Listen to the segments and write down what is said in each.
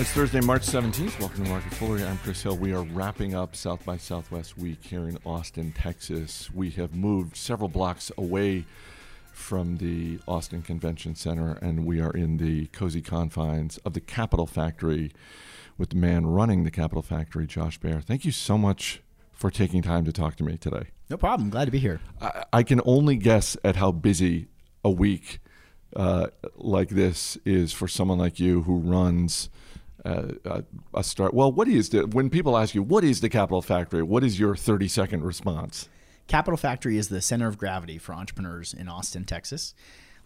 It's Thursday, March 17th. Welcome to Market Foolery. I'm Chris Hill. We are wrapping up South by Southwest week here in Austin, Texas. We have moved several blocks away from the Austin Convention Center, and we are in the cozy confines of the Capital Factory with the man running the Capital Factory, Josh Baer. Thank you so much for taking time to talk to me today. No problem. Glad to be here. I, I can only guess at how busy a week uh, like this is for someone like you who runs uh, a, a start. Well, what is the when people ask you what is the Capital Factory? What is your thirty second response? Capital Factory is the center of gravity for entrepreneurs in Austin, Texas.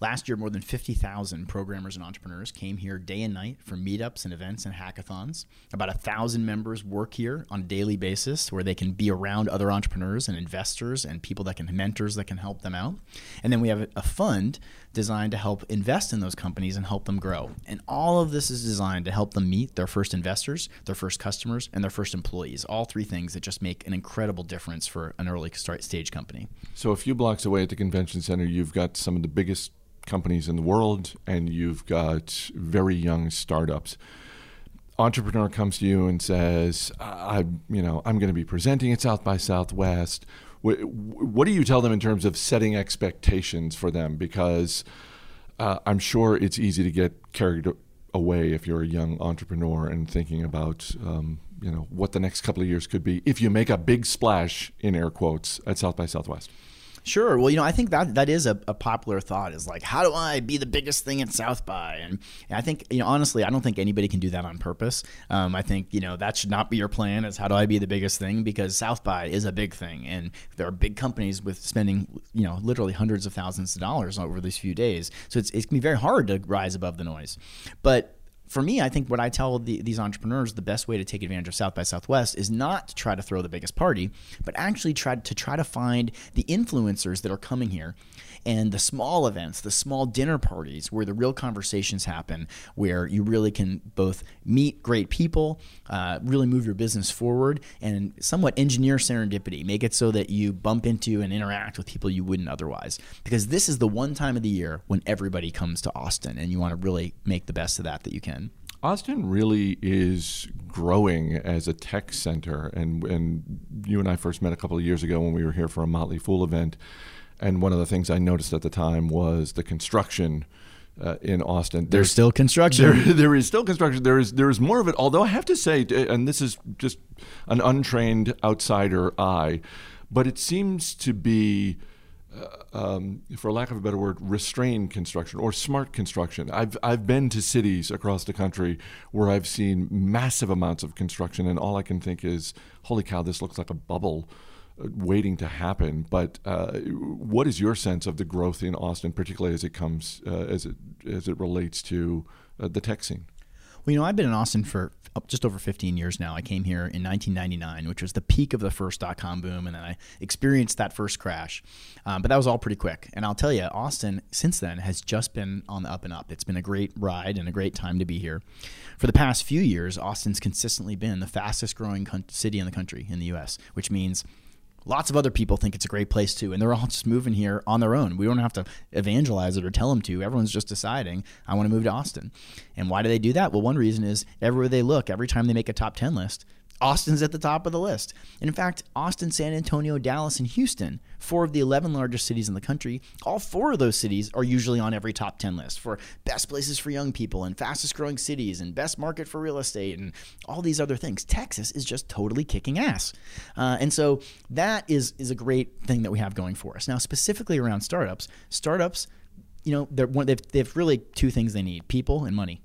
Last year, more than 50,000 programmers and entrepreneurs came here day and night for meetups and events and hackathons. About a thousand members work here on a daily basis where they can be around other entrepreneurs and investors and people that can, mentors that can help them out. And then we have a fund designed to help invest in those companies and help them grow. And all of this is designed to help them meet their first investors, their first customers, and their first employees. All three things that just make an incredible difference for an early stage company. So, a few blocks away at the convention center, you've got some of the biggest companies in the world and you've got very young startups. Entrepreneur comes to you and says i you know i'm going to be presenting at south by southwest. What, what, do you tell them in terms of setting expectations for them? Because uh, i'm sure it's easy to get carried away if you're a young entrepreneur and thinking about um, you know what the next couple of years could be if you make a big splash in air quotes at south by southwest Sure. Well, you know, I think that that is a, a, popular thought is like, how do I be the biggest thing at South by? And, and I think, you know, honestly, I don't think anybody can do that on purpose. Um, I think, you know, that should not be your plan is how do I be the biggest thing? Because South by is a big thing. And there are big companies with spending, you know, literally hundreds of thousands of dollars over these few days. So it's, it can be very hard to rise above the noise. But for me, I think what I tell the, these entrepreneurs the best way to take advantage of South by Southwest is not to try to throw the biggest party, but actually try to try to find the influencers that are coming here and the small events, the small dinner parties where the real conversations happen, where you really can both meet great people, uh, really move your business forward, and somewhat engineer serendipity. Make it so that you bump into and interact with people you wouldn't otherwise. Because this is the one time of the year when everybody comes to Austin, and you want to really make the best of that that you can. Austin really is growing as a tech center, and and you and I first met a couple of years ago when we were here for a Motley Fool event, and one of the things I noticed at the time was the construction. Uh, in Austin, there's, there's still construction. There, there is still construction. There is there is more of it. Although I have to say, and this is just an untrained outsider eye, but it seems to be uh, um, for lack of a better word, restrained construction or smart construction. I've I've been to cities across the country where I've seen massive amounts of construction, and all I can think is, "Holy cow! This looks like a bubble." Waiting to happen, but uh, what is your sense of the growth in Austin, particularly as it comes uh, as it as it relates to uh, the tech scene? Well, you know, I've been in Austin for just over 15 years now. I came here in 1999, which was the peak of the first dot com boom, and then I experienced that first crash. Um, but that was all pretty quick. And I'll tell you, Austin since then has just been on the up and up. It's been a great ride and a great time to be here. For the past few years, Austin's consistently been the fastest growing city in the country in the U.S., which means lots of other people think it's a great place too and they're all just moving here on their own. We don't have to evangelize it or tell them to. Everyone's just deciding i want to move to austin. And why do they do that? Well one reason is everywhere they look every time they make a top 10 list Austin's at the top of the list. And in fact, Austin, San Antonio, Dallas, and Houston, four of the 11 largest cities in the country, all four of those cities are usually on every top 10 list for best places for young people and fastest growing cities and best market for real estate and all these other things. Texas is just totally kicking ass. Uh, and so that is, is a great thing that we have going for us. Now, specifically around startups, startups, you know, they're, they've, they've really two things they need people and money.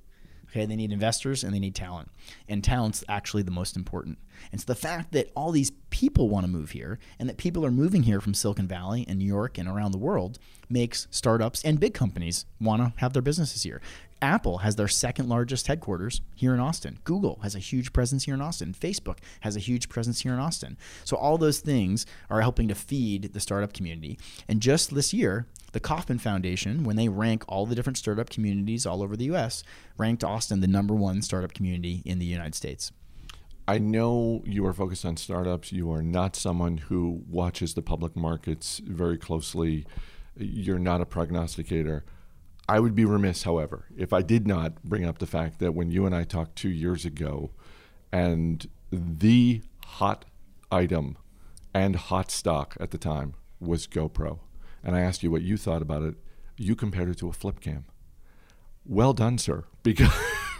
Okay, they need investors and they need talent. And talent's actually the most important. And so the fact that all these people want to move here and that people are moving here from Silicon Valley and New York and around the world makes startups and big companies want to have their businesses here. Apple has their second largest headquarters here in Austin. Google has a huge presence here in Austin. Facebook has a huge presence here in Austin. So all those things are helping to feed the startup community. And just this year, the Kauffman Foundation, when they rank all the different startup communities all over the US, ranked Austin the number one startup community in the United States. I know you are focused on startups. You are not someone who watches the public markets very closely. You're not a prognosticator. I would be remiss, however, if I did not bring up the fact that when you and I talked two years ago, and the hot item and hot stock at the time was GoPro, and I asked you what you thought about it, you compared it to a flip cam. Well done, sir, because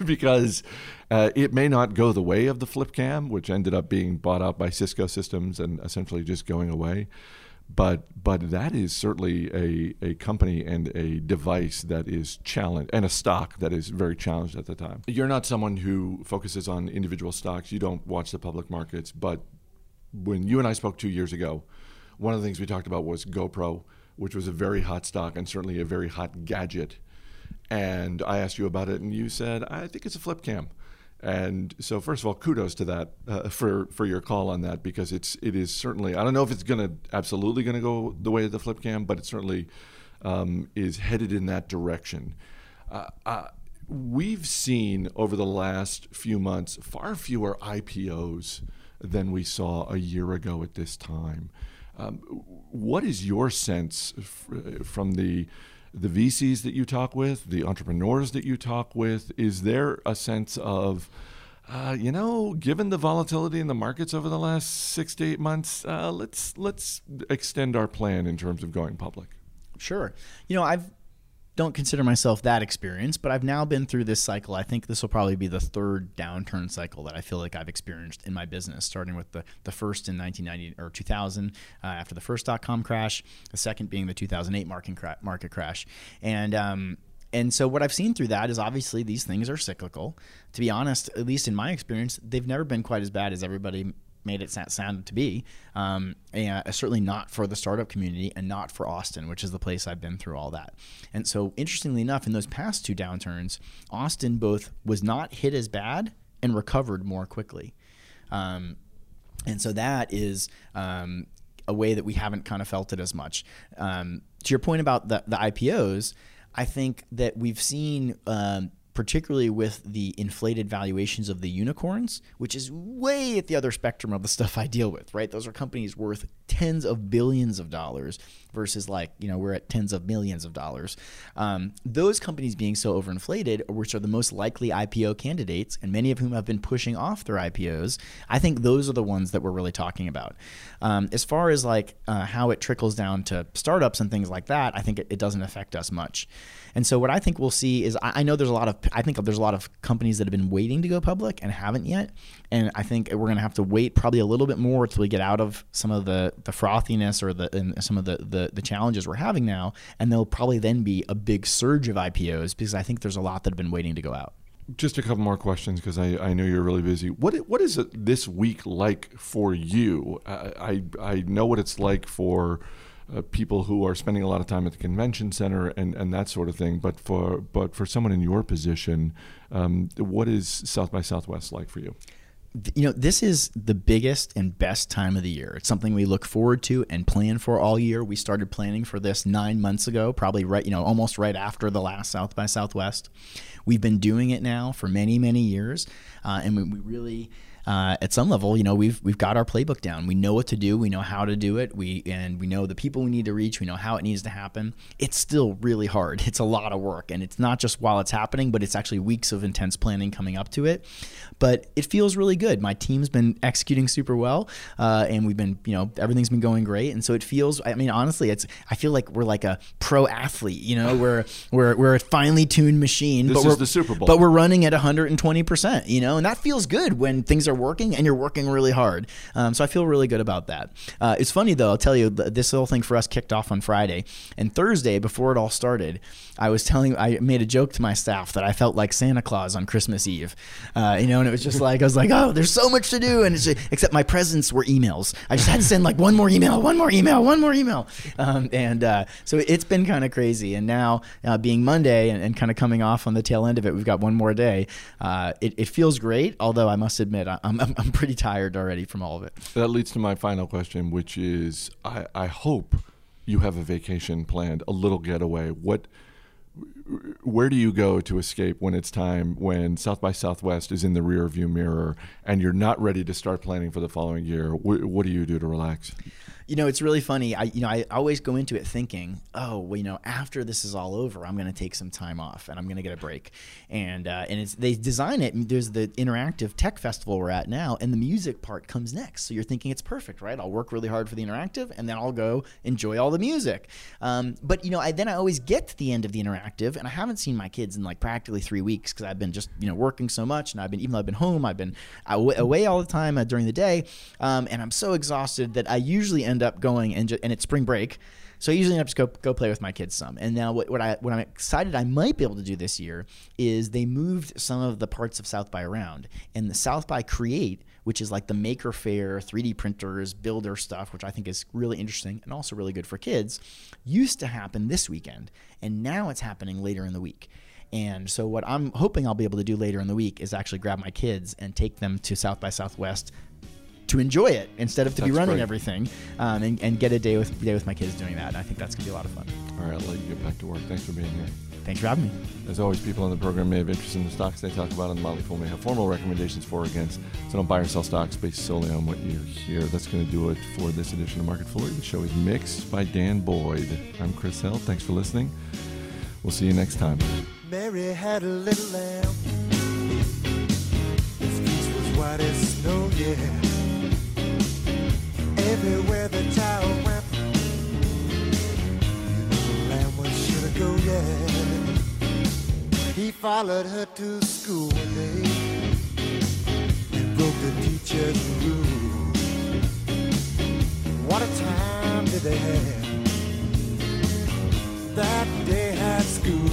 because uh, it may not go the way of the flip cam, which ended up being bought out by Cisco Systems and essentially just going away but but that is certainly a, a company and a device that is challenged and a stock that is very challenged at the time. You're not someone who focuses on individual stocks. You don't watch the public markets, but when you and I spoke two years ago, one of the things we talked about was GoPro, which was a very hot stock and certainly a very hot gadget. And I asked you about it, and you said, I think it's a flip cam. And so, first of all, kudos to that uh, for for your call on that because it's it is certainly I don't know if it's going to absolutely going to go the way of the flip cam, but it certainly um, is headed in that direction. Uh, uh, we've seen over the last few months far fewer IPOs than we saw a year ago at this time. Um, what is your sense f- from the the VCs that you talk with, the entrepreneurs that you talk with? Is there a sense of, uh, you know, given the volatility in the markets over the last six to eight months, uh, let's let's extend our plan in terms of going public? Sure. You know, I've don't consider myself that experienced, but I've now been through this cycle. I think this will probably be the third downturn cycle that I feel like I've experienced in my business, starting with the, the first in 1990 or 2000 uh, after the first dot com crash, the second being the 2008 market, cra- market crash. And, um, and so what I've seen through that is obviously these things are cyclical. To be honest, at least in my experience, they've never been quite as bad as everybody made it sound to be, um, and uh, certainly not for the startup community and not for Austin, which is the place I've been through all that. And so, interestingly enough, in those past two downturns, Austin both was not hit as bad and recovered more quickly. Um, and so that is um, a way that we haven't kind of felt it as much. Um, to your point about the, the IPOs, I think that we've seen um, particularly with the inflated valuations of the unicorns, which is way at the other spectrum of the stuff I deal with, right? Those are companies worth tens of billions of dollars versus like, you know, we're at tens of millions of dollars. Um, those companies being so overinflated, which are the most likely IPO candidates, and many of whom have been pushing off their IPOs, I think those are the ones that we're really talking about. Um, as far as like uh, how it trickles down to startups and things like that, I think it, it doesn't affect us much. And so what I think we'll see is I, I know there's a lot of I think there's a lot of companies that have been waiting to go public and haven't yet. And I think we're going to have to wait probably a little bit more until we get out of some of the the frothiness or the and some of the, the the challenges we're having now. And there'll probably then be a big surge of IPOs because I think there's a lot that have been waiting to go out. Just a couple more questions because I, I know you're really busy. What what is it this week like for you? I I, I know what it's like for uh, people who are spending a lot of time at the convention center and, and that sort of thing. But for but for someone in your position, um, what is South by Southwest like for you? You know, this is the biggest and best time of the year. It's something we look forward to and plan for all year. We started planning for this nine months ago, probably right, you know, almost right after the last South by Southwest. We've been doing it now for many, many years, uh, and we, we really uh, at some level, you know, we've we've got our playbook down. We know what to do. We know how to do it. We and we know the people we need to reach. We know how it needs to happen. It's still really hard. It's a lot of work, and it's not just while it's happening, but it's actually weeks of intense planning coming up to it. But it feels really good. My team's been executing super well, uh, and we've been, you know, everything's been going great. And so it feels. I mean, honestly, it's. I feel like we're like a pro athlete. You know, we're we're we're a finely tuned machine. This but is we're, the Super Bowl. But we're running at 120 percent. You know, and that feels good when things are working and you're working really hard. Um, so I feel really good about that. Uh, it's funny though. I'll tell you, this whole thing for us kicked off on Friday, and Thursday before it all started, I was telling, I made a joke to my staff that I felt like Santa Claus on Christmas Eve. Uh, you know, and it was just like I was like, oh, there's so much to do, and just, except my presents were emails. I just had to send like one more email, one more email, one more email, um, and uh, so it's been kind of crazy. And now uh, being Monday and, and kind of coming off on the tail end of it, we've got one more day. Uh, it, it, feels great, although I must admit I'm, I'm, I'm pretty tired already from all of it. That leads to my final question, which is I, I hope you have a vacation planned, a little getaway. What where do you go to escape when it's time when South by Southwest is in the rear view mirror and you're not ready to start planning for the following year? What, what do you do to relax? You know, it's really funny. I, you know, I always go into it thinking, oh, well, you know, after this is all over, I'm going to take some time off and I'm going to get a break. And uh, and it's they design it. There's the interactive tech festival we're at now, and the music part comes next. So you're thinking it's perfect, right? I'll work really hard for the interactive, and then I'll go enjoy all the music. Um, but you know, I then I always get to the end of the interactive, and I haven't seen my kids in like practically three weeks because I've been just you know working so much, and I've been even though I've been home, I've been away all the time uh, during the day, um, and I'm so exhausted that I usually end up going and just, and it's spring break. So I usually end up just go go play with my kids some. And now what, what I what I'm excited I might be able to do this year is they moved some of the parts of South by around. And the South by Create, which is like the maker fair, 3D printers, builder stuff, which I think is really interesting and also really good for kids, used to happen this weekend. And now it's happening later in the week. And so, what I'm hoping I'll be able to do later in the week is actually grab my kids and take them to South by Southwest to enjoy it instead of to That's be running great. everything, um, and, and get a day with day with my kids doing that. And I think that's gonna be a lot of fun. All right, I'll let you get back to work. Thanks for being here. Thanks for having me. As always, people on the program may have interest in the stocks they talk about, and the Motley Fool may have formal recommendations for or against. So don't buy or sell stocks based solely on what you hear. That's going to do it for this edition of Market Foolery. The show is mixed by Dan Boyd. I'm Chris Hill. Thanks for listening. We'll see you next time. Mary had a little lamb. His face was white as snow, yeah. He followed her to school one day and broke the teacher's rule. What a time did they have that day at school?